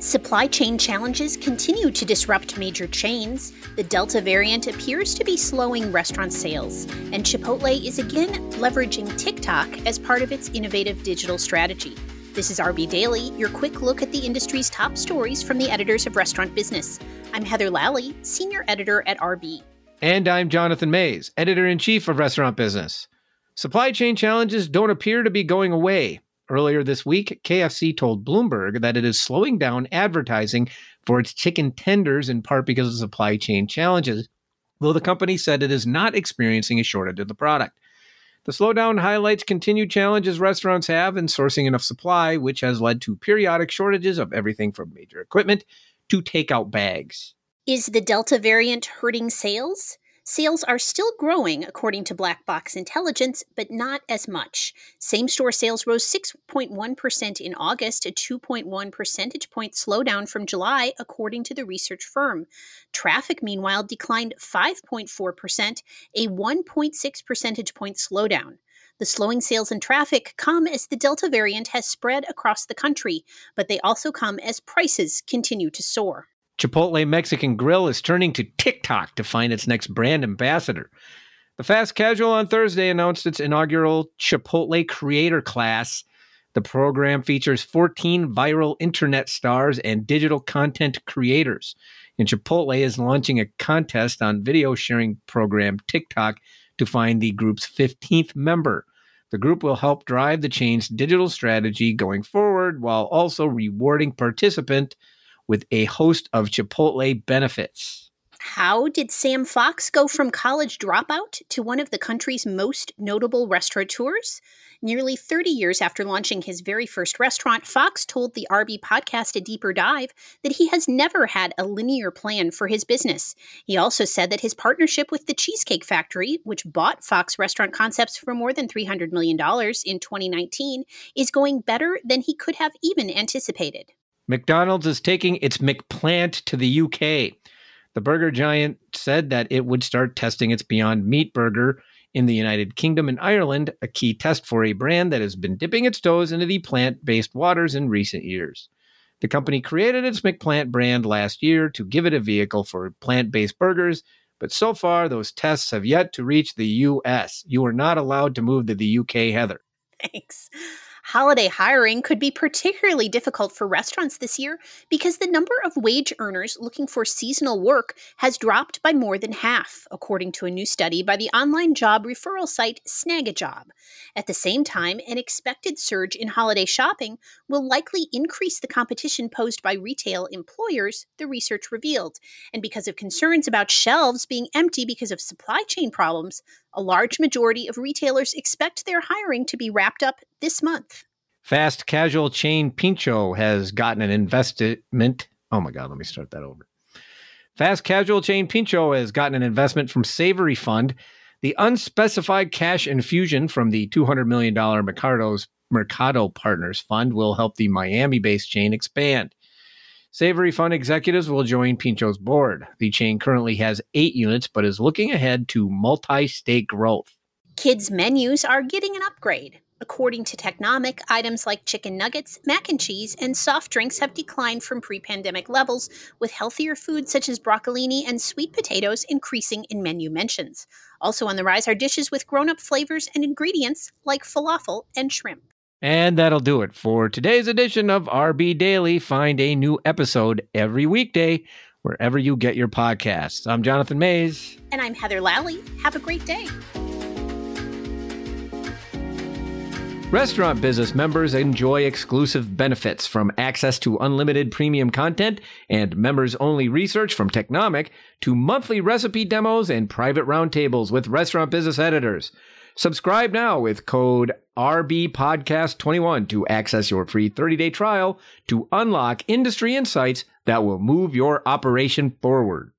Supply chain challenges continue to disrupt major chains. The Delta variant appears to be slowing restaurant sales, and Chipotle is again leveraging TikTok as part of its innovative digital strategy. This is RB Daily, your quick look at the industry's top stories from the editors of Restaurant Business. I'm Heather Lalley, Senior Editor at RB. And I'm Jonathan Maze, Editor in Chief of Restaurant Business. Supply chain challenges don't appear to be going away. Earlier this week, KFC told Bloomberg that it is slowing down advertising for its chicken tenders in part because of supply chain challenges, though the company said it is not experiencing a shortage of the product. The slowdown highlights continued challenges restaurants have in sourcing enough supply, which has led to periodic shortages of everything from major equipment to takeout bags. Is the Delta variant hurting sales? Sales are still growing, according to Black Box Intelligence, but not as much. Same store sales rose 6.1% in August, a 2.1 percentage point slowdown from July, according to the research firm. Traffic, meanwhile, declined 5.4%, a 1.6 percentage point slowdown. The slowing sales and traffic come as the Delta variant has spread across the country, but they also come as prices continue to soar. Chipotle Mexican Grill is turning to TikTok to find its next brand ambassador. The Fast Casual on Thursday announced its inaugural Chipotle Creator Class. The program features 14 viral internet stars and digital content creators. And Chipotle is launching a contest on video sharing program TikTok to find the group's 15th member. The group will help drive the chain's digital strategy going forward while also rewarding participant with a host of Chipotle benefits. How did Sam Fox go from college dropout to one of the country's most notable restaurateurs? Nearly 30 years after launching his very first restaurant, Fox told the RB podcast A Deeper Dive that he has never had a linear plan for his business. He also said that his partnership with the Cheesecake Factory, which bought Fox Restaurant Concepts for more than $300 million in 2019, is going better than he could have even anticipated. McDonald's is taking its McPlant to the UK. The burger giant said that it would start testing its Beyond Meat burger in the United Kingdom and Ireland, a key test for a brand that has been dipping its toes into the plant based waters in recent years. The company created its McPlant brand last year to give it a vehicle for plant based burgers, but so far those tests have yet to reach the US. You are not allowed to move to the UK, Heather. Thanks. Holiday hiring could be particularly difficult for restaurants this year because the number of wage earners looking for seasonal work has dropped by more than half, according to a new study by the online job referral site Snagajob. At the same time, an expected surge in holiday shopping will likely increase the competition posed by retail employers, the research revealed. And because of concerns about shelves being empty because of supply chain problems, a large majority of retailers expect their hiring to be wrapped up this month. Fast casual chain Pincho has gotten an investment. Oh my God, let me start that over. Fast casual chain Pincho has gotten an investment from Savory Fund. The unspecified cash infusion from the $200 million Mercato's Mercato Partners Fund will help the Miami based chain expand. Savory Fund executives will join Pincho's board. The chain currently has eight units, but is looking ahead to multi state growth. Kids' menus are getting an upgrade. According to Technomic, items like chicken nuggets, mac and cheese, and soft drinks have declined from pre pandemic levels, with healthier foods such as broccolini and sweet potatoes increasing in menu mentions. Also on the rise are dishes with grown up flavors and ingredients like falafel and shrimp. And that'll do it for today's edition of RB Daily. Find a new episode every weekday wherever you get your podcasts. I'm Jonathan Maze. And I'm Heather Lalley. Have a great day. Restaurant business members enjoy exclusive benefits from access to unlimited premium content and members only research from Technomic to monthly recipe demos and private roundtables with restaurant business editors. Subscribe now with code RBPodcast21 to access your free 30 day trial to unlock industry insights that will move your operation forward.